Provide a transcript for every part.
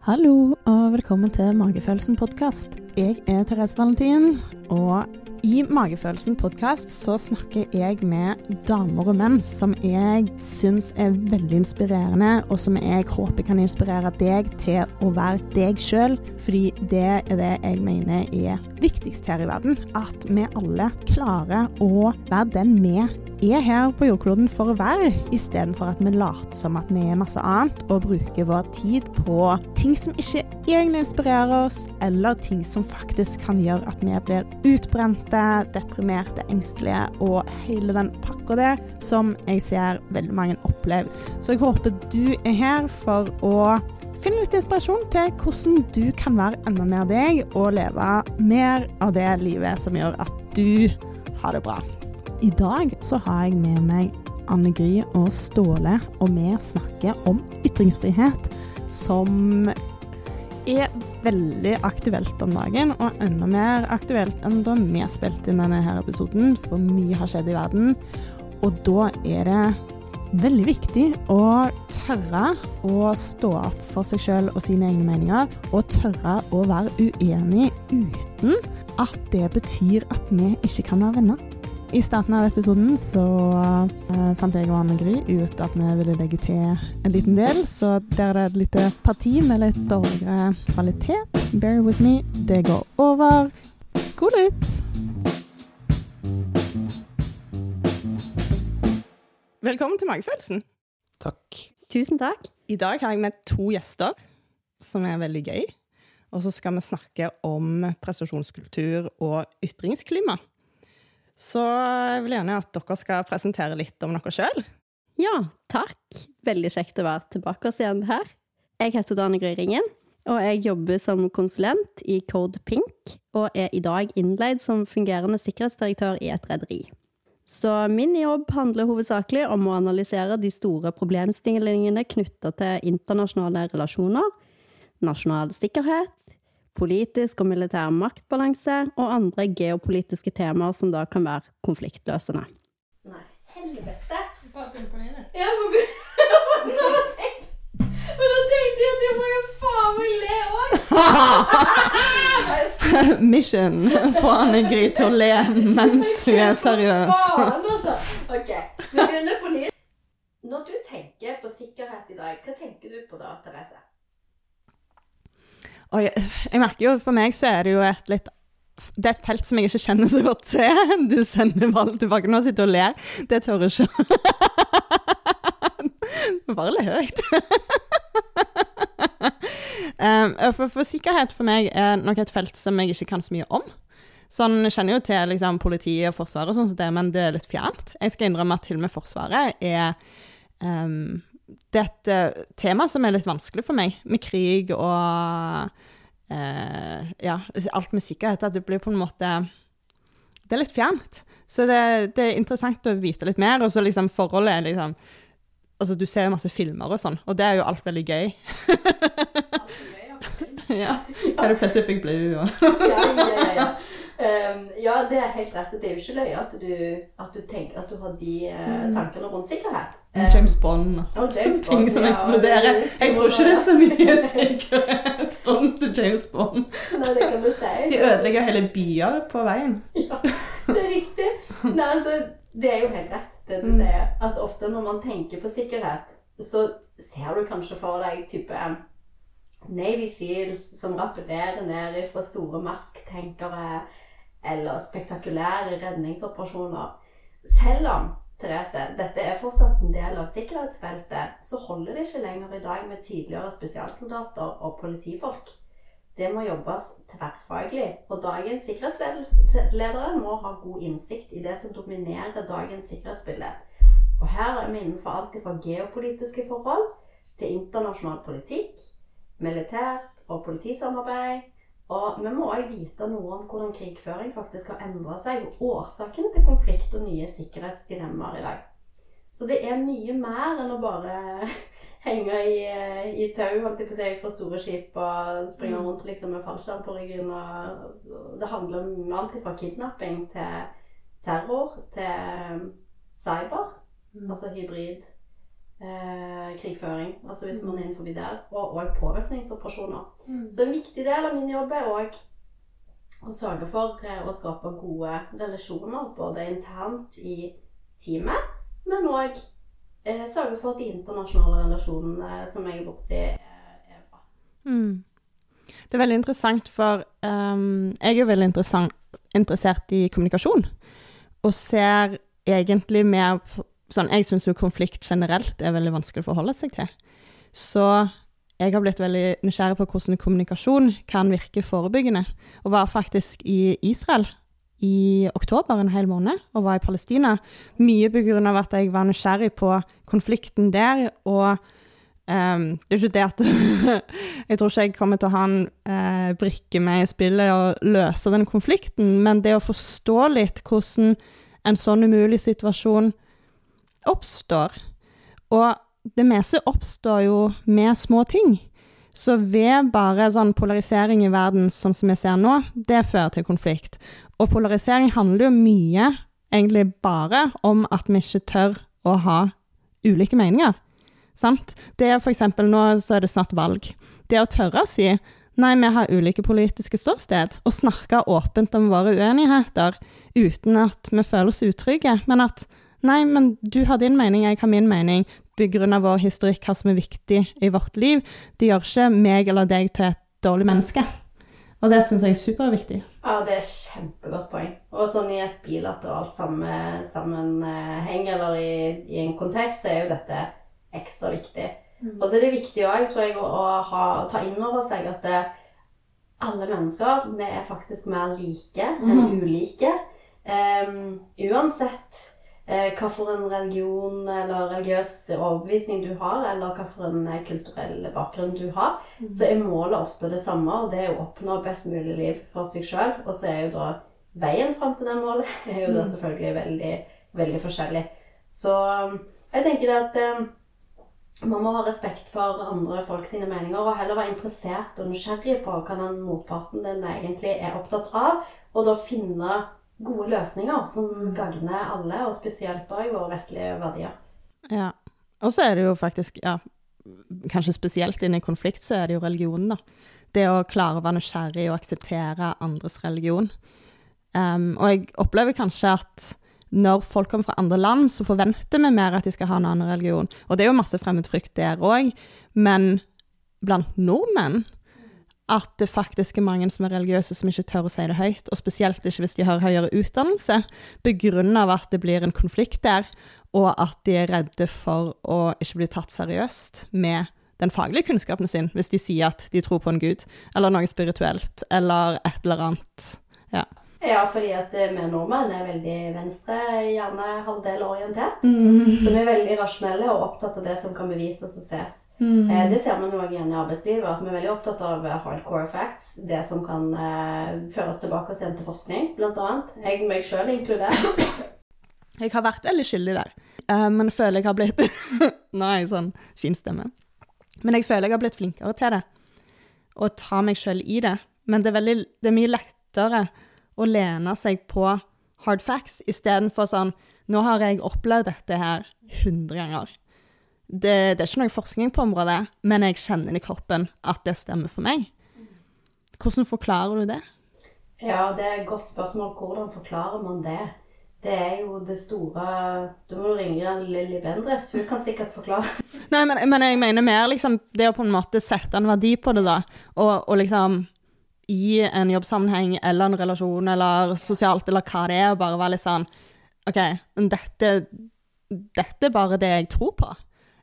Hallo og velkommen til Magefølelsen podkast. Jeg er Therese Valentin, og i Magefølelsen podkast så snakker jeg med damer og menn som jeg syns er veldig inspirerende, og som jeg håper kan inspirere deg til å være deg sjøl, fordi det er det jeg mener er viktigst her i verden. At vi alle klarer å være den vi er her på jordkloden for å være, istedenfor at vi later som at vi er masse annet og bruker vår tid på ting som ikke egentlig inspirerer oss, eller ting som faktisk kan gjøre at vi blir utbrente, deprimerte, engstelige og hele den pakka der som jeg ser veldig mange opplever. Så jeg håper du er her for å finne litt inspirasjon til hvordan du kan være enda mer deg og leve mer av det livet som gjør at du har det bra. I dag så har jeg med meg Anne Gry og Ståle, og vi snakker om ytringsfrihet, som er veldig aktuelt om dagen, og enda mer aktuelt enn da vi spilte inn denne her episoden, for mye har skjedd i verden. Og da er det veldig viktig å tørre å stå opp for seg sjøl og sine egne meninger, og tørre å være uenig uten at det betyr at vi ikke kan være venner. I starten av episoden så uh, fant jeg og Anne Gry ut at vi ville legge til en liten del, så der er det et lite parti med litt dårligere kvalitet. Bear with me. Det går over. God lytt! Velkommen til Magefølelsen. Takk. Tusen takk. I dag har jeg med to gjester, som er veldig gøy. Og så skal vi snakke om prestasjonskultur og ytringsklima. Så jeg vil gjerne at dere skal presentere litt om dere sjøl. Ja, takk. Veldig kjekt å være tilbake oss igjen her. Jeg heter Dane Grøyringen, og jeg jobber som konsulent i Code Pink, og er i dag innleid som fungerende sikkerhetsdirektør i et rederi. Så min jobb handler hovedsakelig om å analysere de store problemstillingene knytta til internasjonale relasjoner, nasjonal sikkerhet, politisk og militær maktbalanse og andre geopolitiske temaer som da kan være konfliktløsende. Nei, helvete! Bare begynn på det. Begynne Men da tenkte jeg at jeg må jo faen meg le òg! Mission få Anne Gry til å le mens hun er seriøs. Faen, altså. Ok, vi begynner på nytt. Når du tenker på sikkerhet i dag, hva tenker du på da, Therese? Og jeg, jeg merker jo, for meg så er det jo et litt det er et felt som jeg ikke kjenner så godt til. Du sender ball tilbake nå og sitter og ler. Det tør jeg ikke. Bare le høyt. um, for, for, sikkerhet for meg er nok et felt som jeg ikke kan så mye om. Sånn, Jeg kjenner jo til liksom, politiet og Forsvaret, og sånt, men det er litt fjernt. Jeg skal innrømme at til og med Forsvaret er um, det er et uh, tema som er litt vanskelig for meg, med krig og eh, Ja, alt med sikkerhet. At det blir på en måte Det er litt fjernt. Så det, det er interessant å vite litt mer. Og så liksom forholdet er liksom Altså, du ser jo masse filmer og sånn, og det er jo alt veldig gøy. ja. Hva er det Pacific Blue og ja, ja, ja, ja. Um, ja, det er helt rett. Det er jo ikke løye at du, at du tenker at du har de uh, tankene rundt sikkerhet. Um, James Bond og James ting Bond, som ja, eksploderer. Jeg tror ikke det er så mye sikkerhet rundt James Bond. Nei, det kan du si. De ødelegger hele byer på veien. Ja, det er riktig. Nei, altså, det er jo helt rett, det du Mm. sier. At ofte når man tenker på sikkerhet, så ser du kanskje for deg type Navy Seals som rapporterer ned fra store Maersk-tenkere, eller spektakulære redningsoperasjoner. Selv om Therese, dette er fortsatt en del av sikkerhetsfeltet, så holder det ikke lenger i dag med tidligere spesialsoldater og politifolk. Det må jobbes tverrfaglig, og dagens sikkerhetsledere må ha god innsikt i det som dominerer dagens sikkerhetsbilde. Og her er vi innenfor alt fra geopolitiske forhold til internasjonal politikk, militært og politisamarbeid. Og vi må òg vite noe om hvordan krigføring faktisk har endra seg, og årsakene til konflikt og nye sikkerhetsdilemmaer i dag. Så det er mye mer enn å bare henge i, i tau holdt jeg på å fra store skip og springe rundt liksom med fallskjerm på ryggen. Og, det handler om alt fra kidnapping til terror til cyber, altså hybrid eh, krigføring, altså hvis man er innenfor der, og òg påvirkningsoperasjoner. Så en viktig del av min jobb er òg å sørge for eh, å skape gode relasjoner, både internt i teamet, men òg eh, sørge for at de internasjonale relasjonene som jeg er borti, er, bra. Mm. Det er veldig interessant, for um, jeg er jo veldig interessant, interessert i kommunikasjon. Og ser egentlig mer sånn, Jeg syns jo konflikt generelt er veldig vanskelig å forholde seg til. Så jeg har blitt veldig nysgjerrig på hvordan kommunikasjon kan virke forebyggende. Og var faktisk i Israel i oktober en hel måned, og var i Palestina. Mye av at jeg var nysgjerrig på konflikten der, og um, det er ikke det at Jeg tror ikke jeg kommer til å ha en uh, brikke med i spillet og løse den konflikten, men det å forstå litt hvordan en sånn umulig situasjon oppstår. Og det meste oppstår jo med små ting. Så ved bare sånn polarisering i verden sånn som vi ser nå, det fører til konflikt. Og polarisering handler jo mye, egentlig bare, om at vi ikke tør å ha ulike meninger. Sant? Det er eksempel nå så er det snart valg. Det å tørre å si nei, vi har ulike politiske ståsted, og snakke åpent om våre uenigheter uten at vi føler oss utrygge, men at Nei, men du har din mening, jeg har min mening. Begrunna vår historikk, hva som er viktig i vårt liv. Det gjør ikke meg eller deg til et dårlig menneske. Og det syns jeg er superviktig. Ja, det er kjempegodt poeng. Og sånn i et bilateralt sammenheng eller i, i, en kontekst, så er jo dette ekstra viktig. Mm. Og så er det viktig òg, tror jeg, å, ha, ta inn over seg at det, alle mennesker vi er faktisk mer like enn mm. ulike. Um, uansett eh, en religion eller religiøs overbevisning du har, eller hva for en kulturell bakgrunn du har, mm. så er målet ofte det samme, og det er å oppnå best mulig liv for seg sjøl. Og så er jo da veien fram til det målet er jo da mm. selvfølgelig veldig, veldig forskjellig. Så um, jeg tenker at eh, man må ha respekt for andre folk sine meninger, og heller være interessert og nysgjerrig på hva den motparten din egentlig er opptatt av, og da finne gode løsninger som mm. gagner alle, og spesielt da i våre vestlige verdier. Ja. Og så er det jo faktisk, ja, kanskje spesielt inne i konflikt, så er det jo religionen, da. Det å klare å være nysgjerrig og akseptere andres religion. Um, og jeg opplever kanskje at når folk kommer fra andre land, så forventer vi mer at de skal ha en annen religion. Og det er jo masse fremmedfrykt der òg, men blant nordmenn at det faktisk er mange som er religiøse som ikke tør å si det høyt, og spesielt ikke hvis de har høyere utdannelse, begrunna av at det blir en konflikt der, og at de er redde for å ikke bli tatt seriøst med den faglige kunnskapen sin, hvis de sier at de tror på en gud, eller noe spirituelt, eller et eller annet. Ja. Ja, fordi at eh, vi nordmenn er veldig venstre, gjerne halvdelorientert. Mm. Så vi er veldig rasjonelle og opptatt av det som kan bevises og ses. Mm. Eh, det ser man jo òg igjen i arbeidslivet, at vi er veldig opptatt av eh, hardcore facts. Det som kan eh, føre oss tilbake igjen til forskning, annet. Jeg meg sjøl inkludert. Jeg har vært veldig skyldig der, uh, men føler jeg har blitt Nei, sånn fin stemme. Men jeg føler jeg har blitt flinkere til det, å ta meg sjøl i det. Men det er, veldig, det er mye lettere å lene seg på hard facts istedenfor sånn Nå har jeg opplevd dette her 100 ganger det, det, er ikke noe forskning på området, men jeg kjenner i kroppen at det stemmer for meg. Hvordan forklarer du det? Ja, det er et godt spørsmål. Hvordan forklarer man det? Det er jo det store Du må ringe Lilly Bendriss. Hun kan sikkert forklare. Nei, men, men, jeg mener mer liksom det å på en måte sette en verdi på det, da. Og, og liksom i en jobbsammenheng eller en relasjon eller sosialt eller hva det er, og bare være litt sånn OK, dette, dette er bare det jeg tror på.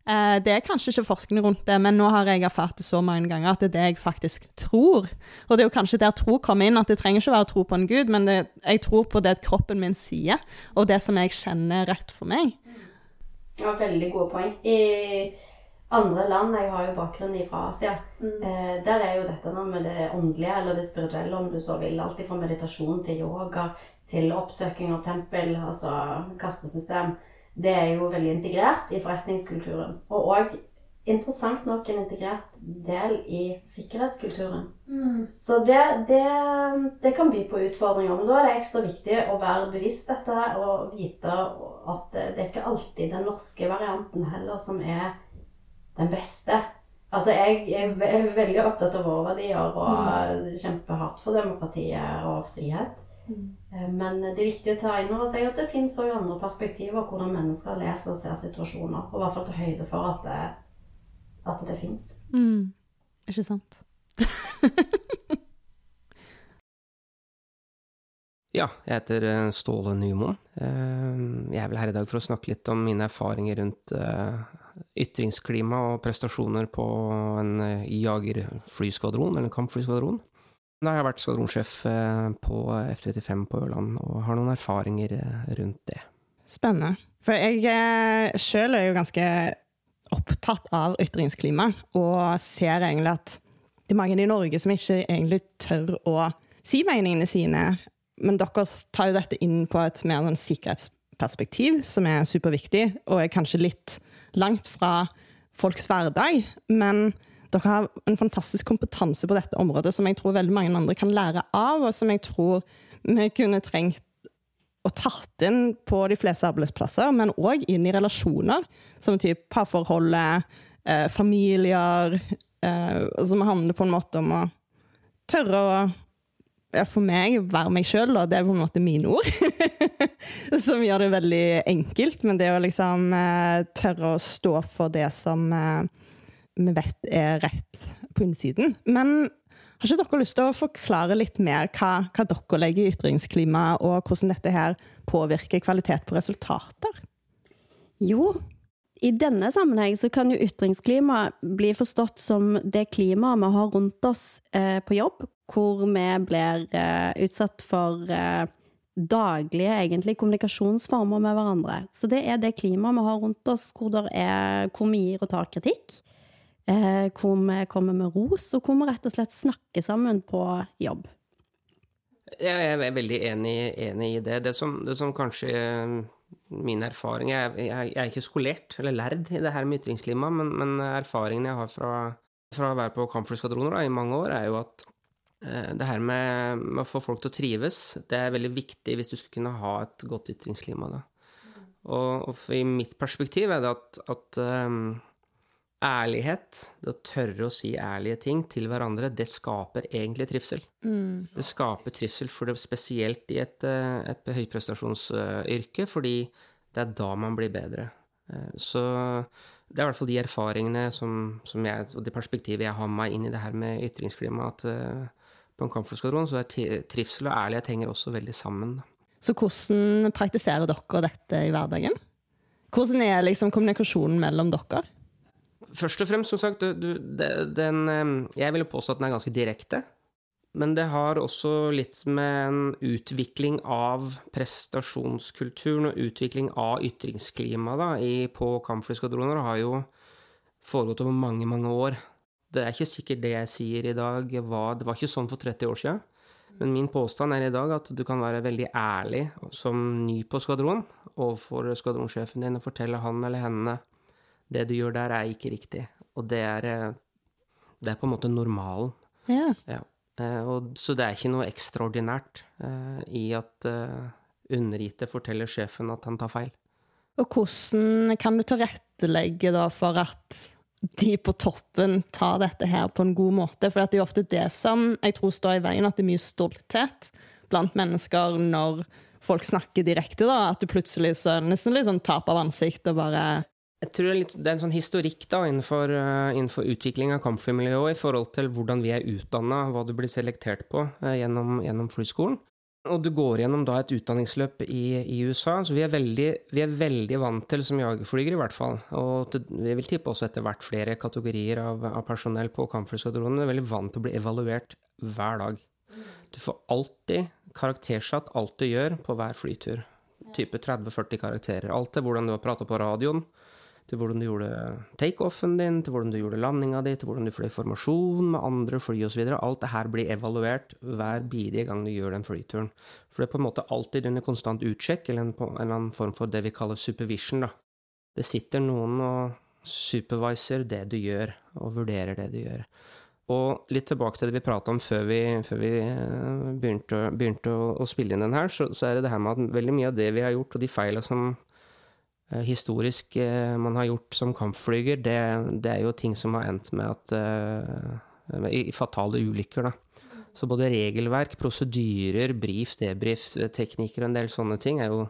Eh, det er kanskje ikke forskning rundt det, men nå har jeg erfart det så mange ganger at det er det jeg faktisk tror. Og det er jo kanskje der tro kommer inn, at det trenger ikke være tro på en gud, men det, jeg tror på det kroppen min sier, og det som jeg kjenner er rett for meg. Ja, veldig gode poeng. I andre land, jeg har jo bakgrunn fra Asia, mm. eh, der er jo dette med det åndelige eller det spirituelle, om du så vil. Alt fra meditasjon til yoga til oppsøking av tempel, altså kastesystem det er jo veldig integrert i forretningskulturen. Og òg interessant nok en integrert del i sikkerhetskulturen. Mm. Så det, det, det, kan by på utfordringer. Men da er det ekstra viktig å være bevisst dette og vite at det, er ikke alltid den norske varianten heller som er den beste. Altså, jeg er veldig opptatt av våre verdier og kjemper hardt for demokratiet og frihet. Eh, Men det er viktig å ta inn over seg at det finnes også andre perspektiver hvordan mennesker leser og ser situasjoner. Og i hvert fall ta høyde for at det, at det fins. Mm. Ikke sant? Ja, jeg heter eh, Ståle Nymoen. Eh, Jeg er vel her i dag for å snakke litt om mine erfaringer rundt ytringsklima og prestasjoner på en jagerflyskvadron, eller en kampflyskvadron. Da har jeg vært skvadronsjef eh, på F-35 på Ørland, og har noen erfaringer eh, rundt det. Spennende. For jeg eh, sjøl er jo ganske opptatt av ytringsklima, og ser egentlig at det er mange i Norge som ikke egentlig tør å si meningene sine. Men dere tar jo dette inn på et mer sånn sikkerhetsperspektiv, som er superviktig, og er kanskje litt langt fra folks hverdag. Men dere har en fantastisk kompetanse på dette området som jeg tror veldig mange andre kan lære av, og som jeg tror vi kunne trengt og tatt inn på de fleste arbeidsplasser, men òg inn i relasjoner, som typ parforholdet, eh, familier, eh, som handler på en måte om å tørre å ja, for meg, være meg sjøl, og det er på en måte mine ord. som gjør det veldig enkelt, men det å liksom eh, tørre å stå for det som eh, vi vet er rett på innsiden. Men har ikke dere lyst til å forklare litt mer hva, hva dere legger i ytringsklima, og hvordan dette her påvirker kvalitet på resultater? Jo, i denne sammenheng så kan jo ytringsklima bli forstått som det klimaet vi har rundt oss eh, på jobb, hvor vi blir eh, utsatt for eh, daglige egentlig kommunikasjonsformer med hverandre. Så det er det klimaet vi har rundt oss, hvor, er, hvor vi gir og tar kritikk. Eh, hvor vi kommer med ros, og hvor vi rett og slett snakker sammen på jobb. Jeg er veldig enig, enig i det. Det som, det som kanskje eh, min erfaring jeg, jeg er ikke skolert eller lærd i det her med ytringsklima, men, men erfaringen jeg har fra, fra å være på kampflyskvadroner i mange år, er jo at eh, det her med, med, å få folk til å trives, det er veldig viktig hvis du skal kunne ha et godt ytringsklima. Da. Og, og i mitt perspektiv er det at, at um, ærlighet, det å tørre å si ærlige ting til hverandre, det skaper egentlig trivsel. Mm. Det skaper trivsel for det spesielt i et, eh, et høyprestasjonsyrke, fordi det er da man blir bedre. Eh, Så det er i hvert fall de erfaringene som, som jeg, og det perspektivet jeg har med meg inn i det her med ytringsklima, at eh, på en kampflyskvadron så er trivsel og ærlighet henger også veldig sammen. Så hvordan praktiserer dere dette i hverdagen? Hvordan er liksom kommunikasjonen mellom dere? Først og fremst, som sagt, du, den Jeg ville påstå at den er ganske direkte. Men det har også litt med en utvikling av prestasjonskulturen og utvikling av ytringsklima da, i, på kampflyskvadroner har jo foregått over mange, mange år. Det er ikke sikkert det jeg sier i dag var Det var ikke sånn for 30 år siden. Men min påstand er i dag at du kan være veldig ærlig som ny på skvadron overfor skvadronsjefen din og fortelle han eller henne det du gjør der, er ikke riktig. Og det er, eh, det er på en måte normalen. Ja. Ja. Eh, og, så det er ikke noe ekstraordinært uh, i at uh, undergitte forteller sjefen at han tar feil. Og hvordan kan du tilrettelegge da for at de på toppen tar dette her på en god måte? For det er jo ofte det som jeg tror står i veien, at det er mye stolthet blant mennesker når folk snakker direkte, da. At du plutselig så nesten litt sånn tap av ansikt og bare Jeg tror det er, litt, det er en sånn historikk da, innenfor, uh, innenfor utvikling av kampflymiljøet i forhold til hvordan vi er utdanna, hva du blir selektert på uh, gjennom, gjennom flyskolen. Og du går gjennom da et utdanningsløp i, i USA, så vi er, veldig, vi er veldig vant til, som jagerflygere i hvert fall, og til, vi vil tippe også etter hvert flere kategorier av, av personell på kampflyskvadronen, er veldig vant til å bli evaluert hver dag. Du får alltid karaktersatt alt du gjør på hver flytur. Type 30-40 karakterer. Alt er hvordan du har prata på radioen, til hvordan du gjorde takeoffen din, til hvordan du gjorde landinga di, til hvordan du fløy formasjon med andre fly osv. Alt det her blir evaluert hver bidige gang du gjør den flyturen. For det er på en måte alltid under konstant utsjekk, eller en, en eller annen form for det vi kaller supervision. da. Det sitter noen og superviser det du gjør, og vurderer det du gjør. Og litt tilbake til det vi prata om før vi, før vi eh, begynte, begynte å, spille inn den her, så, så er det det her med at veldig mye av det vi har gjort, og de feila som, historisk eh, man har gjort som kampflyger, det, det, er jo ting som har endt med at uh, I fatale ulykker, da. Så både regelverk, prosedyrer, brief, debrief, teknikker og en del sånne ting er jo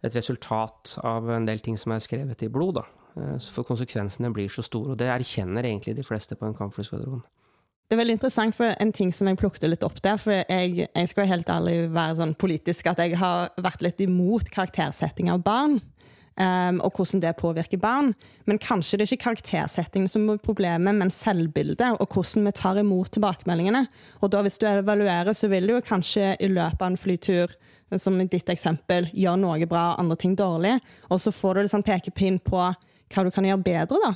et resultat av en del ting som er skrevet i blod, da. For konsekvensene blir så store, og det erkjenner egentlig de fleste på en kampflyskvadron. Det er veldig interessant, for en ting som jeg plukket litt opp der For jeg, jeg skal helt ærlig være sånn politisk at jeg har vært litt imot karaktersetting av barn. Um, og hvordan det påvirker barn. Men kanskje det er ikke karaktersetting som er problemet, men selvbildet og hvordan vi tar imot tilbakemeldingene. Og da hvis du evaluerer, så vil du kanskje i løpet av en flytur som i ditt eksempel, gjøre noe bra, andre ting dårlig. Og så får du liksom pekepinn på hva du kan gjøre bedre, da.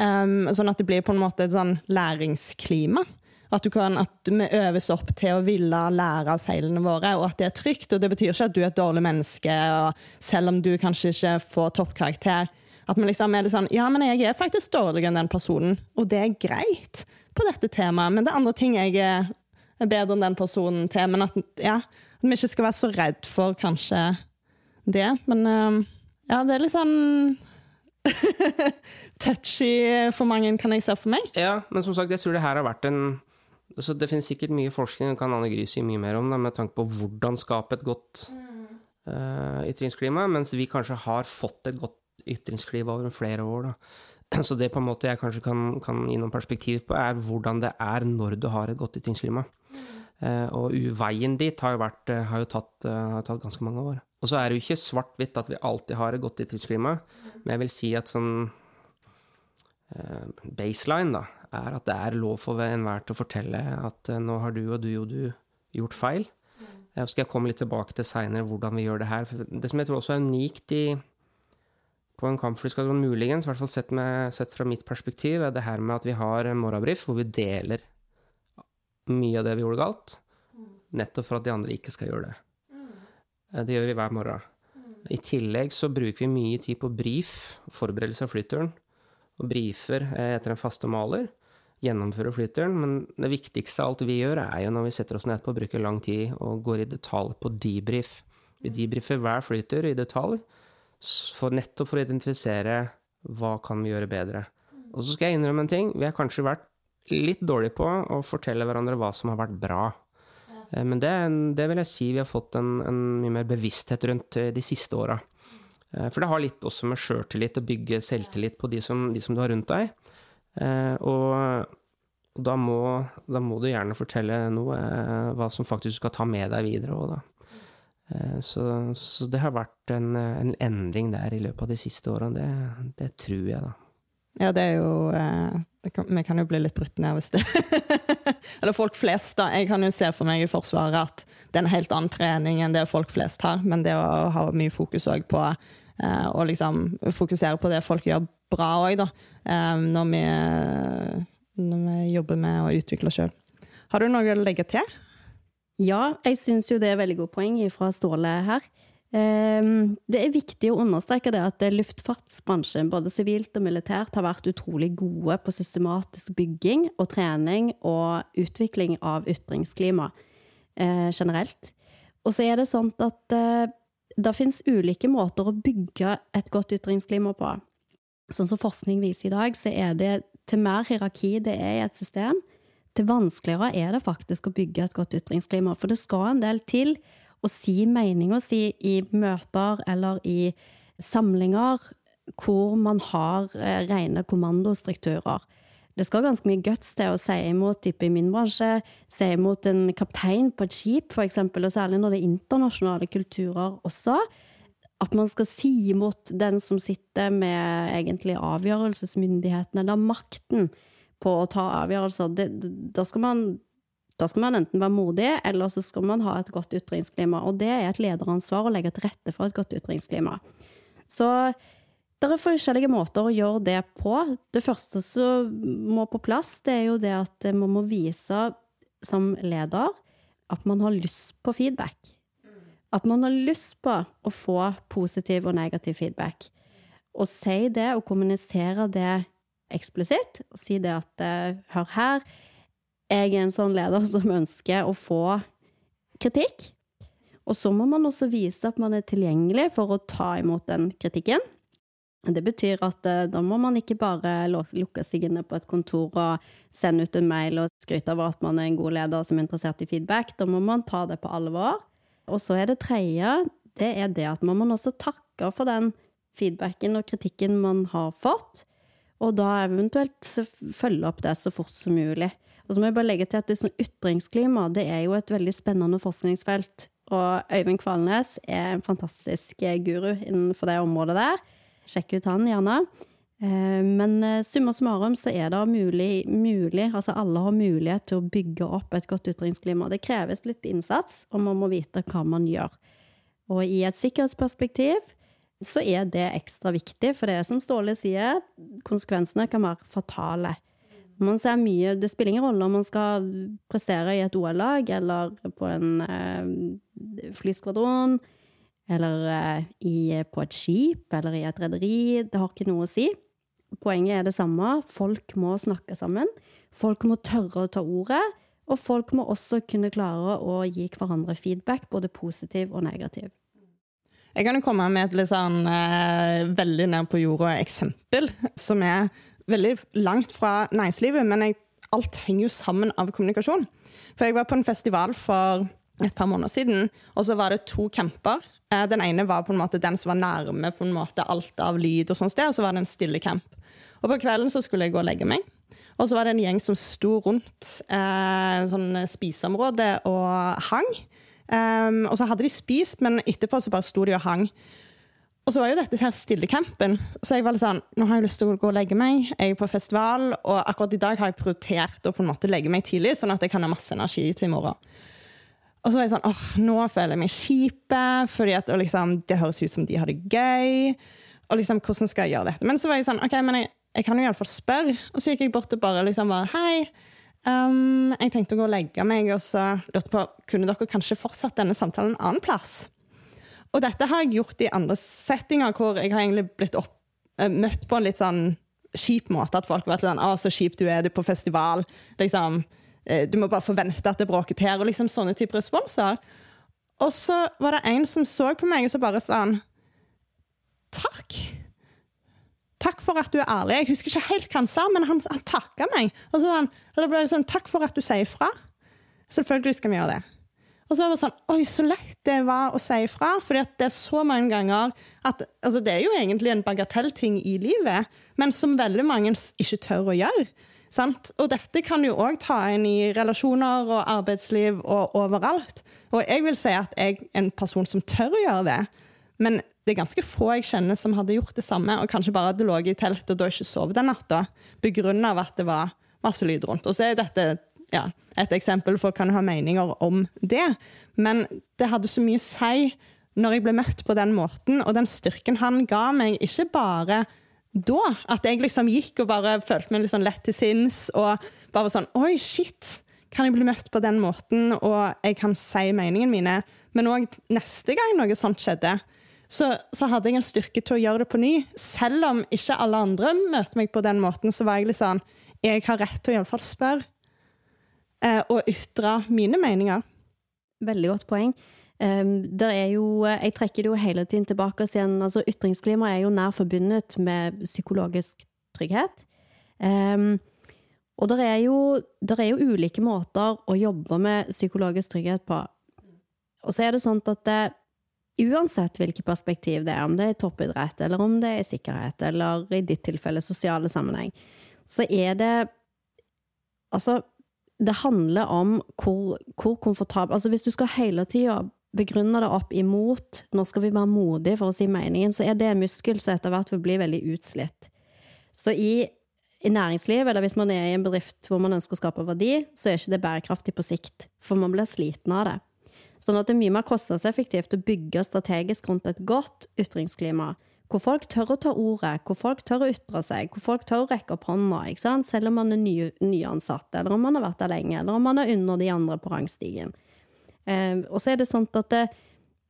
Um, sånn at det blir på en måte et sånn læringsklima. At, kan, at, vi øves opp til å ville lære av feilene våre, og at det er trygt. Og det betyr ikke at du er et dårlig menneske, selv om du kanskje ikke får toppkarakter. At vi liksom er litt sånn Ja, men jeg er faktisk dårligere enn den personen, og det er greit på dette temaet. Men det er andre ting jeg er bedre enn den personen til. Men at, ja, at vi ikke skal være så redd for kanskje det. Men ja, det er litt sånn touchy for mange, kan jeg se for meg. Ja, men som sagt, jeg tror det her har vært en så Det finnes sikkert mye forskning, det kan Anne Gry si mye mer om, da, med tanke på hvordan skape et godt mm. uh, ytringsklima, mens vi kanskje har fått et godt ytringsklima over flere år. Da. Så det på en måte jeg kanskje kan, kan gi noen perspektiv på, er hvordan det er når du har et godt ytringsklima. Mm. Uh, og veien dit har jo, vært, uh, har jo tatt, har tatt ganske mange år. Og så er det jo ikke svart-hvitt at vi alltid har et godt ytringsklima, men jeg vil si at sånn eh, baseline da, er at det er lov for enhver til å fortelle at eh, nå har du og du og du gjort feil. Så skal jeg komme litt tilbake til seinere hvordan vi gjør det her. Det som jeg tror også er unikt i, på en kampflyskadron, muligens, i hvert fall sett, med, sett, fra mitt perspektiv, er det her med at vi har morgenbrief hvor vi deler mye av det vi gjorde galt, nettopp for at de andre ikke skal gjøre det. Eh, det gjør vi hver morgen. I tillegg så bruker vi mye tid på brief, forberedelse av flyturen. Og briefer etter en faste maler. Gjennomfører flyturen. Men det viktigste av alt vi gjør, er jo når vi setter oss ned på å bruke lang tid og går i detalj på debrief. Vi debrifer hver flytur i detalj, for nettopp for å identifisere hva kan vi gjøre bedre. Og så skal jeg innrømme en ting. Vi har kanskje vært litt dårlige på å fortelle hverandre hva som har vært bra. Eh, men det, det, vil jeg si vi har fått en, en mye mer bevissthet rundt eh, de siste åra. Eh, for det har litt også med sjøltillit å bygge selvtillit på de som, de som, du har rundt deg. Og da må, da må, du gjerne fortelle noe, hva som faktisk skal ta med deg videre òg, da. Så, så, det har vært en, en, endring der i løpet av de siste åra. Det, det tror jeg, da. Ja, det er jo eh, kan, Vi kan jo bli litt brutt ned hvis det Eller folk flest, da. Jeg kan jo se for meg i Forsvaret at det er en helt annen trening enn det folk flest har, men det å ha mye fokus òg på eh, å liksom fokusere på det folk gjør bra òg, da. Eh, når, vi, når vi jobber med å utvikle sjøl. Har du noe å legge til? Ja, jeg syns jo det er veldig godt poeng fra Ståle her. Ehm, det er viktig å understreke det at luftfartsbransjen, både sivilt og militært, har vært utrolig gode på systematisk bygging og trening og utvikling av ytringsklima eh, generelt. Og så er det sånn at eh, det finnes ulike måter å bygge et godt ytringsklima på. Sånn som forskning viser i dag, så er det til mer hierarki det er i et system, til vanskeligere er det faktisk å bygge et godt ytringsklima. For det skal en del til å si meninga si i møter eller i samlinger hvor man har eh, rene kommandostrukturer. Det skal ganske mye guts til å si imot type i min bransje, si imot en kaptein på et skip, f.eks., og særlig når det er internasjonale kulturer også. At man skal si imot den som sitter med egentlig avgjørelsesmyndigheten, eller makten på å ta avgjørelser. da skal man da skal man enten være modig, eller så skal man ha et godt ytringsklima. Og det er et lederansvar å legge til rette for et godt ytringsklima. Så det er forskjellige måter å gjøre det på. Det første som må på plass, det er jo det at man må vise som leder at man har lyst på feedback. At man har lyst på å få positiv og negativ feedback. Og si det og kommunisere det eksplisitt. Og si det at hør her, jeg er en sånn leder som ønsker å få kritikk. Og så må man også vise at man er tilgjengelig for å ta imot den kritikken. Det betyr at eh, da må man ikke bare lukke seg inne på et kontor og sende ut en mail og skryte av at man er en god leder som er interessert i feedback. Da må man ta det på alvor. Og så er det tredje, det er det at man må også takke for den feedbacken og kritikken man har fått, og da eventuelt følge opp det så fort som mulig. Og så må jeg bare legge til at det sånn ytringsklima det er jo et veldig spennende forskningsfelt. Og Øyvind Kvalnes er en fantastisk guru innenfor det området der. Sjekk ut han gjerne. Eh, men eh, summa summarum så er det mulig, mulig, altså alle har mulighet til å bygge opp et godt ytringsklima. Det kreves litt innsats, og man må vite hva man gjør. Og i et sikkerhetsperspektiv så er det ekstra viktig, for det er som Ståle sier, konsekvensene kan være fatale. Man ser mye Det spiller ingen rolle om man skal prestere i et OL-lag eller på en eh, flyskvadron eller eh, i, på et skip eller i et rederi. Det har ikke noe å si. Poenget er det samme. Folk må snakke sammen. Folk må tørre å ta ordet. Og folk må også kunne klare å gi hverandre feedback, både positiv og negativ. Jeg kan jo komme med et litt sånn eh, veldig ned på jorda eksempel, som er veldig langt fra næringslivet, men jeg, alt henger jo sammen av kommunikasjon. For jeg var på en festival for et par måneder siden, og så var det to camper Eh, den ene var på en måte den som var nærme på en måte alt av lyd, og sånt sted, og så var det en stille camp. Og På kvelden så skulle jeg gå og legge meg. Og så var det en gjeng som sto rundt eh, sånn spiseområde og hang. Um, og så hadde de spist, men etterpå så bare sto de og hang. Og så var jo dette her stillecampen, så jeg var litt sånn Nå har jeg lyst til å gå og legge meg. Jeg er på festival, og akkurat i dag har jeg prioritert å på en måte legge meg tidlig, sånn at jeg kan ha masse energi til i morgen. Og så var jeg sånn åh, nå føler jeg meg kjipe, fordi liksom, det høres ut som de har det gøy. Og liksom, hvordan skal jeg gjøre dette? Men så var jeg sånn, ok, men jeg, jeg kan jo iallfall spørre. Og så gikk jeg bort og bare liksom bare Hei, um, jeg tenkte å gå og legge meg, og så lurte på kunne dere kanskje fortsatt denne samtalen en annen plass. Og dette har jeg gjort i andre settinger hvor jeg har egentlig blitt opp, uh, møtt på en litt sånn kjip måte. At folk har vært sånn 'Å, så kjip du er, du er på festival'. liksom Eh, du må bare forvente at det bråker til, og liksom sånne typer responser. Og så var det en som så på meg og så bare han Takk. For at du er ærlig. Jeg husker ikke helt hva han sa, men han, han takka meg. Og så sa han eller ble sånn, Takk for at du sier ifra. Selvfølgelig skal vi gjøre det. Og så var det sånn Oi, så lett det var å si ifra. For det er så mange ganger at altså Det er jo egentlig en bagatellting i livet, men som veldig mange ikke tør å gjøre. Sant? Og dette kan du òg ta inn i relasjoner og arbeidsliv og overalt. Og jeg vil si at jeg er en person som tør å gjøre det. Men det er ganske få jeg kjenner som hadde gjort det samme, og kanskje bare hadde ligget i telt og da ikke sovet den natta begrunna av at det var masse lyd rundt. Og så er dette ja, et eksempel, folk kan ha meninger om det. Men det hadde så mye å si når jeg ble møtt på den måten, og den styrken han ga meg, ikke bare da. At jeg liksom gikk og bare følte meg litt sånn lett til sinns. Og bare sånn Oi, shit! Kan jeg bli møtt på den måten, og jeg kan si meningene mine? Men òg neste gang noe sånt skjedde, så, så, hadde jeg en styrke til å gjøre det på ny. Selv om ikke alle andre møter meg på den måten, så var jeg litt sånn Jeg har rett til å iallfall spørre. Eh, og ytre mine meninger. Veldig godt poeng. Um, jo, jeg trekker det jo hele tiden tilbake igjen. altså Ytringsklima er jo nær forbundet med psykologisk trygghet. Um, og det er, er, jo ulike måter å jobbe med psykologisk trygghet på. Og så er det sånn at det, uansett hvilket perspektiv det er, om det er toppidrett, eller om det er sikkerhet, eller i ditt tilfelle sosiale sammenheng, så er det Altså, det handler om hvor, hvor komfortabel Altså, hvis du skal hele tida begrunne det opp imot nå skal vi være modige for å si meningen, så er det muskel som etter hvert vil bli veldig utslitt. Så i, i næringsliv, eller hvis man er i en bedrift hvor man ønsker å skape verdi, så er ikke det bærekraftig på sikt, for man blir sliten av det. Sånn at det er mye mer kostnadseffektivt å bygge strategisk rundt et godt ytringsklima, hvor folk tør å ta ordet, hvor folk tør å ytre seg, hvor folk tør å rekke opp hånda, selv om man er ny, nyansatt, eller om man har vært der lenge, eller om man er under de andre på rangstigen. Eh, og så er det sånn at det,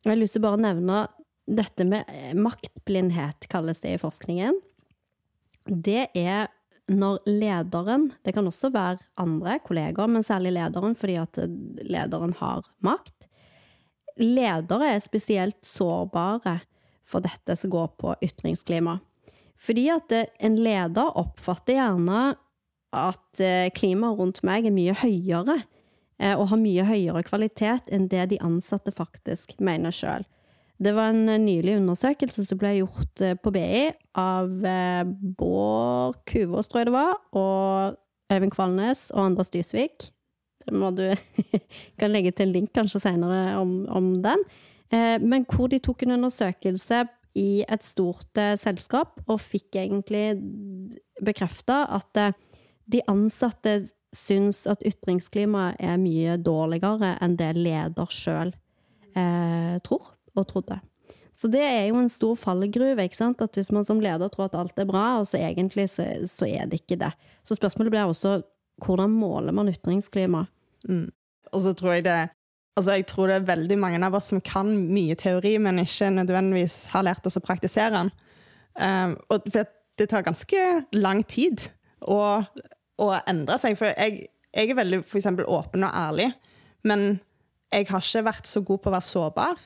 Jeg har lyst til å bare nevne dette med eh, maktblindhet, kalles det i forskningen. Det er når lederen Det kan også være andre kollegaer, men særlig lederen, fordi at lederen har makt. Ledere er spesielt sårbare for dette som går på ytringsklima. Fordi at eh, en leder oppfatter gjerne at eh, klimaet rundt meg er mye høyere, eh, og har mye høyere kvalitet enn det de ansatte faktisk mener sjøl. Det var en nylig undersøkelse som ble gjort på BI av Bård Kuvås, tror jeg det var, og Øyvind Kvalnes og Anders Dysvik. Må du kan legge til en link kanskje senere om, om den. Men hvor de tok en undersøkelse i et stort eh, selskap og fikk egentlig bekrefta at eh, de ansatte syns at ytringsklimaet er mye dårligere enn det leder sjøl eh, tror og trodde. Så det er jo en stor fallgruve. ikke sant? At Hvis man som leder tror at alt er bra, og så egentlig så, så er det ikke det. Så spørsmålet blir også hvordan måler man ytringsklima? Mm. Og så tror jeg det Altså, jeg tror det er veldig mange av oss som kan mye teori, men ikke nødvendigvis har lært oss å praktisere den. Um, og for det tar ganske lang tid å, å endre seg. For jeg, jeg er veldig for eksempel, åpen og ærlig, men jeg har ikke vært så god på å være sårbar.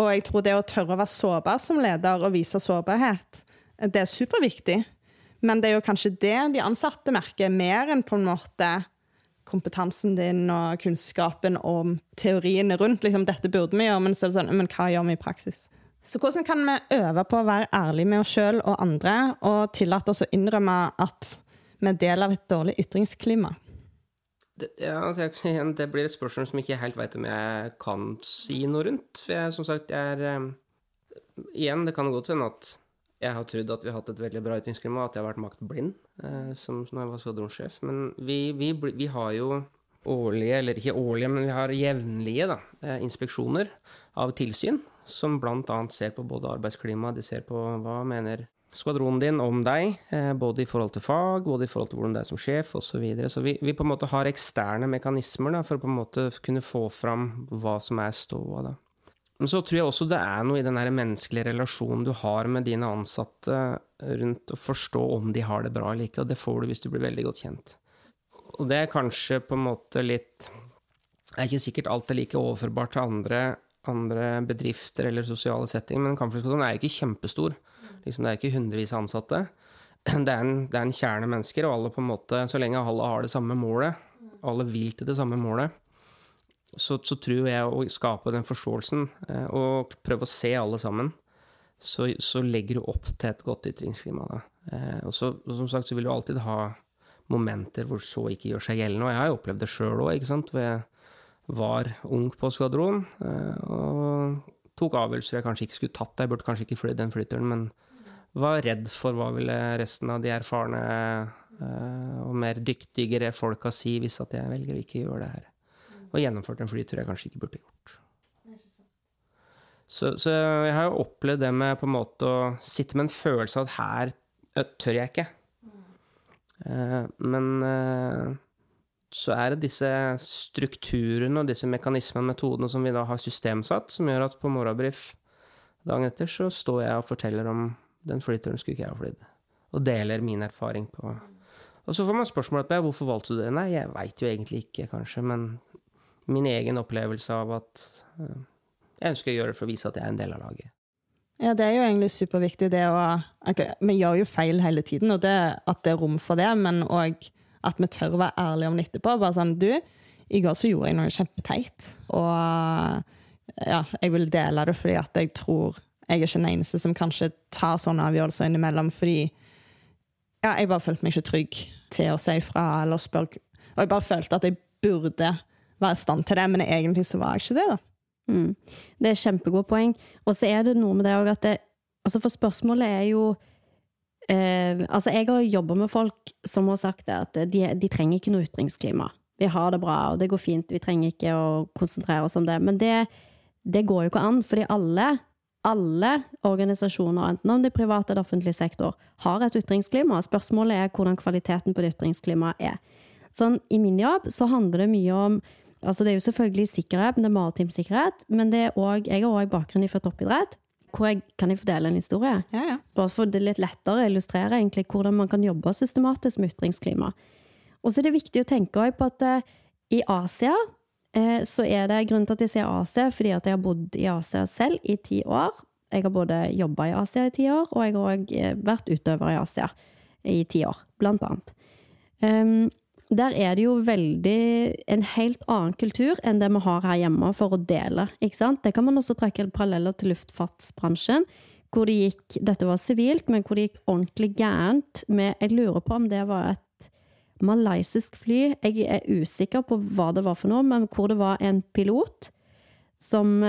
Og jeg tror det å tørre å være sårbar som leder og vise sårbarhet, det er superviktig. Men det er jo kanskje det de ansatte merker, mer enn på en måte kompetansen din og kunnskapen om teoriene rundt. Liksom, dette burde vi gjøre, men så er det sånn, men hva gjør vi i praksis? Så hvordan kan vi øve på å være ærlige med oss sjøl og andre, og tillate oss å innrømme at vi er del av et dårlig ytringsklima? Det, ja, altså det blir et spørsmål som jeg ikke helt veit om jeg kan si noe rundt. For jeg, som sagt, jeg er um, Igjen, det kan godt hende at jeg har trodd at vi har hatt et veldig bra ytringsklima, at jeg har vært maktblind eh, som, når jeg var skvadronsjef. Men vi, vi, vi, har jo årlige, eller ikke årlige, men vi har jevnlige da, eh, inspeksjoner av tilsyn, som bl.a. ser på både arbeidsklima, de ser på hva mener skvadronen din om deg, eh, både i forhold til fag, både i forhold til hvordan det er som sjef osv. Så, videre. så vi, vi, på en måte har eksterne mekanismer da, for å på en måte kunne få fram hva som er ståa. Men så tror jeg også det er noe i den menneskelige relasjonen du har med dine ansatte rundt å forstå om de har det bra eller ikke, og det får du hvis du blir veldig godt kjent. Og det er kanskje på en måte litt Det er ikke sikkert alt er like overførbart til andre, andre bedrifter eller sosiale settinger, men Kampflykskolen er jo ikke kjempestor. Liksom, det er ikke hundrevis av ansatte. Det er, en, det er en kjerne mennesker, og alle på en måte, så lenge alle har det samme målet, alle vil til det samme målet, så, så, tror jeg å skape den forståelsen eh, og prøve å se alle sammen, så, så legger du opp til et godt ytringsklima. Da. Eh, og så, som sagt, så vil du alltid ha momenter hvor så ikke gjør seg gjeldende. Og jeg har jo opplevd det sjøl òg, ikke sant. Hvor jeg var ung på skvadron eh, og tok avgjørelser jeg kanskje ikke skulle tatt. Jeg burde kanskje ikke flydd den flytteren, men var redd for hva ville resten av de erfarne og mer dyktigere folka si hvis at jeg velger å ikke gjøre det her og gjennomført en flytur jeg kanskje ikke burde gjort. Så, så, jeg har jo opplevd det med på en måte å sitte med en følelse av at her tør jeg ikke. Uh, men uh, så er det disse strukturene og disse mekanismene og metodene som vi da har systemsatt, som gjør at på morgenbrief dagen etter så står jeg og forteller om den flyturen skulle ikke jeg ha flydd. Og deler min erfaring på Og så får man spørsmål om hvorfor valgte du det. Nei, jeg veit jo egentlig ikke, kanskje, men min egen opplevelse av at uh, jeg ønsker å gjøre det for å vise at jeg er en del av laget. Ja, det er jo egentlig superviktig det å okay, Vi gjør jo feil hele tiden, og det, at det er rom for det, men òg at vi tør å være ærlige om det etterpå. Bare sånn Du, i går så gjorde jeg noe kjempeteit, og ja, jeg vil dele det fordi at jeg tror jeg er ikke den eneste som kanskje tar sånne avgjørelser innimellom, fordi ja, jeg bare følte meg ikke trygg til å si fra eller spørre. Og jeg bare følte at jeg burde være i stand til det, men egentlig så var jeg ikke det, da. Mm. Det er kjempegodt poeng. Og så er det noe med det òg at det Altså, for spørsmålet er jo eh, Altså, jeg har jobba med folk som har sagt det, at de, de, trenger ikke noe ytringsklima. Vi har det bra, og det går fint, vi trenger ikke å konsentrere oss om det. Men det, det går jo ikke an, fordi alle, alle organisasjoner, enten om det er privat eller offentlig sektor, har et ytringsklima. Spørsmålet er hvordan kvaliteten på det ytringsklimaet er. Sånn, I min jobb så handler det mye om altså Det er jo selvfølgelig sikkerhet, men det er maritim sikkerhet. Men det er også, jeg har òg bakgrunn fra toppidrett. Hvor jeg, kan jeg fordele en historie? Ja, ja. Bare for det litt lettere å illustrere egentlig hvordan man kan jobbe systematisk med ytringsklima. Og så er det viktig å tenke på at eh, i Asia eh, så er det grunnen til at jeg sier Asia, fordi at jeg har bodd i Asia selv i ti år. Jeg har både jobba i Asia i ti år, og jeg har òg vært utøver i Asia i ti år, blant annet. Um, der er det jo veldig en helt annen kultur enn det vi har her hjemme for å dele. ikke sant? Det kan man også trekke paralleller til luftfartsbransjen, hvor det gikk Dette var sivilt, men hvor det gikk ordentlig gærent med Jeg lurer på om det var et malaysisk fly. Jeg er usikker på hva det var for noe, men hvor det var en pilot som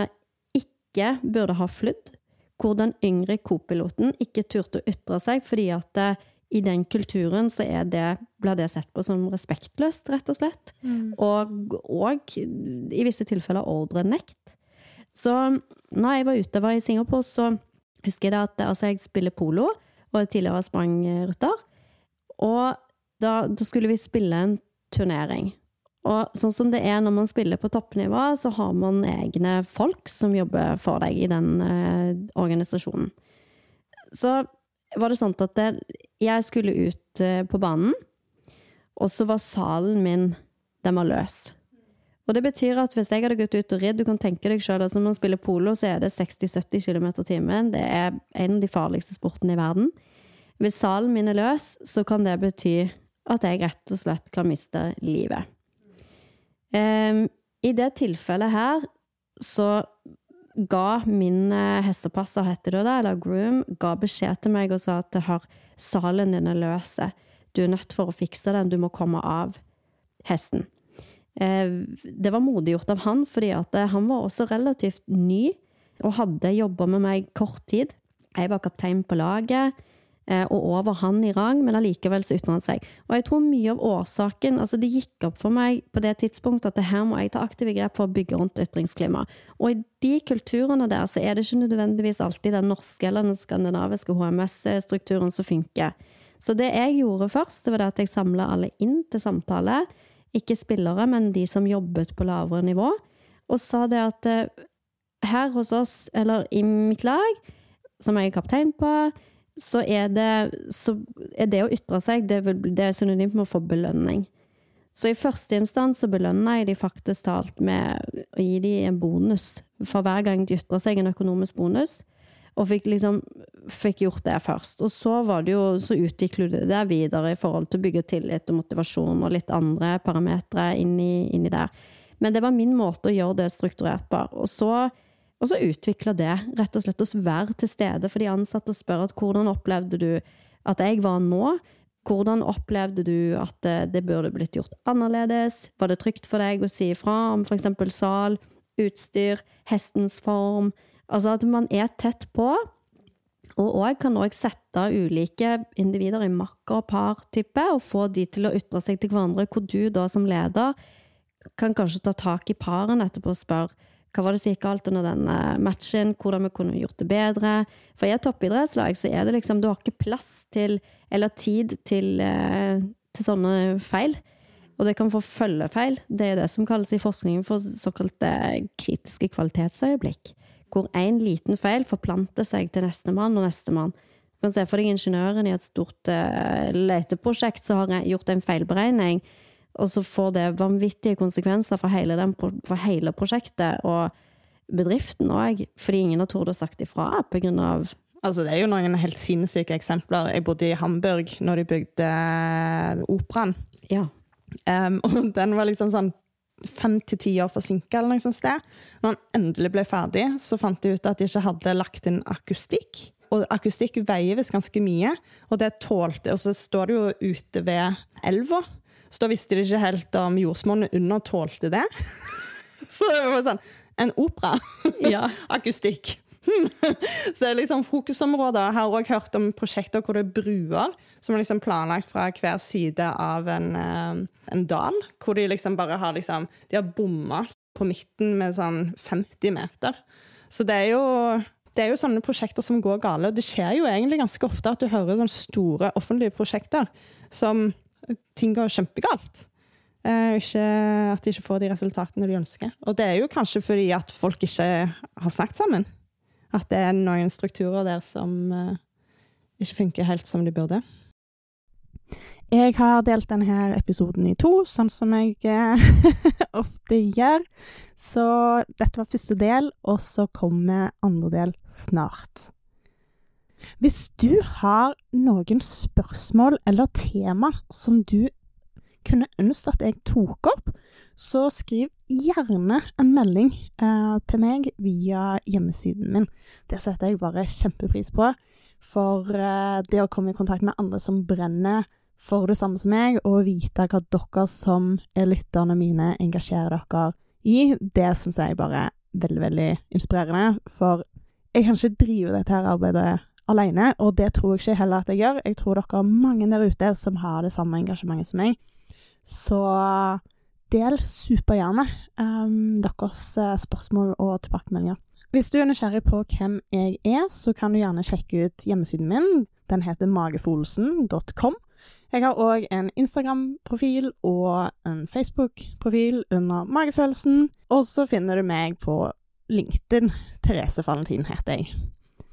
ikke burde ha flydd. Hvor den yngre co-piloten ikke turte å ytre seg fordi at det, i den kulturen så er det, blir det sett på som respektløst, rett og slett. Mm. Og, og, i visse tilfeller ordrenekt. Så når jeg var ute, var i Singapore, så husker jeg at altså jeg spiller polo, og tidligere sprangrytter. Og da, da, skulle vi spille en turnering. Og sånn som det er når man spiller på toppnivå, så har man egne folk som jobber for deg i den eh, organisasjonen. Så var det sånn at jeg skulle ut eh, på banen, og så var salen min Den var løs. Og det betyr at hvis jeg hadde gått ut og ridd, du kan tenke deg sjøl altså når man spiller polo, så er det 60-70 km i timen. Det er en av de farligste sportene i verden. Hvis salen min er løs, så kan det bety at jeg rett og slett kan miste livet. Um, I det tilfellet her så ga min uh, hestepasser, heter det da, eller groom, ga beskjed til meg og sa at har salen din er løs. Du er nødt for å fikse den, du må komme av hesten. Eh, det var modiggjort av han, fordi eh, han var også relativt ny og hadde jobba med meg kort tid. Jeg var kaptein på laget eh, og over han i rang, men allikevel så ytrer han seg. Og jeg tror mye av årsaken altså Det gikk opp for meg på det tidspunktet at det her må jeg ta aktive grep for å bygge rundt ytringsklima. Og i de kulturene der så er det ikke nødvendigvis alltid den norske eller den skandinaviske HMS-strukturen som funker. Så det jeg gjorde først, det var det at jeg samla alle inn til samtale ikke spillere, men de som jobbet på lavere nivå, og sa det at eh, her hos oss, eller i mitt lag, som jeg er kaptein på, så er det, så er det å ytre seg det, det er synonymt med å få belønning. Så i første instans så belønner jeg de faktisk talt med å gi dem en bonus for hver gang de ytrer seg, en økonomisk bonus. Og fikk liksom fikk gjort det først. Og så var det jo, så utvikler du det videre i forhold til å bygge tillit og motivasjon og litt andre parametere inni, inni, der. Men det var min måte å gjøre det strukturert på. Og så, og så utvikle det, rett og slett å være til stede for de ansatte og spørre at hvordan opplevde du at jeg var nå? Hvordan opplevde du at det, det burde blitt gjort annerledes? Var det trygt for deg å si ifra om f.eks. sal, utstyr, hestens form? Altså at man er tett på, og òg kan òg sette ulike individer i makker- og par-type, og få de til å ytre seg til hverandre, hvor du da som leder kan kanskje ta tak i paren etterpå og spørre hva var det som gikk galt under denne matchen, hvordan vi kunne gjort det bedre. For i et toppidrettslag så er det liksom Du har ikke plass til, eller tid til, eh, til sånne feil. Og det kan få følgefeil. Det er det som kalles i forskningen for såkalte kritiske kvalitetsøyeblikk hvor én liten feil forplanter seg til nestemann og nestemann. Du kan se for deg ingeniøren i et stort uh, leteprosjekt som har gjort en feilberegning, og så får det vanvittige konsekvenser for hele, den, for hele prosjektet og bedriften òg, fordi ingen har tort å sagt ifra av Altså, det er jo noen helt sinnssyke eksempler. Jeg bodde i Hamburg når de bygde operaen. Ja. Um, og den var liksom sånn fem til ti år forsinka, eller noe sånt sted. Når han endelig ble ferdig, så fant de ut at de ikke hadde lagt inn akustikk. Og akustikk veier visst ganske mye, og det tålte Og så står det jo ute ved elva, så da visste de ikke helt om jordsmonnet under tålte det. så det var sånn En opera! Ja. akustikk. så det er liksom fokusområder. Jeg har òg hørt om prosjekter hvor det er bruer som er liksom planlagt fra hver side av en, eh, en dal. Hvor de liksom bare har liksom De har bomma på midten med sånn 50 meter. Så det er jo det er jo sånne prosjekter som går gale. Og det skjer jo egentlig ganske ofte at du hører sånne store offentlige prosjekter som ting går kjempegalt. Eh, ikke, at de ikke får de resultatene de ønsker. Og det er jo kanskje fordi at folk ikke har snakket sammen. At det er noen strukturer der som uh, ikke funker helt som de burde. Jeg har delt denne episoden i to, sånn som jeg eh, ofte gjør. Så dette var første del, og så kommer andre del snart. Hvis du har noen spørsmål eller tema som du kunne ønske at jeg tok opp, så skriv gjerne en melding eh, til meg via hjemmesiden min. Det setter jeg bare kjempepris på. For eh, det å komme i kontakt med andre som brenner for det samme som meg, og vite hva dere som er lytterne mine, engasjerer dere i, det syns jeg bare er veldig, veldig inspirerende. For jeg kan ikke drive dette her arbeidet alene, og det tror jeg ikke heller at jeg gjør. Jeg tror dere er mange der ute som har det samme engasjementet som meg. Så del supergjerne um, deres uh, spørsmål og tilbakemeldinger. Hvis du er nysgjerrig på hvem jeg er, så kan du gjerne sjekke ut hjemmesiden min. Den heter magefolsen.com. Jeg har òg en Instagram-profil og en Facebook-profil under Magefølelsen. Og så finner du meg på LinkedIn. Therese Valentin heter jeg.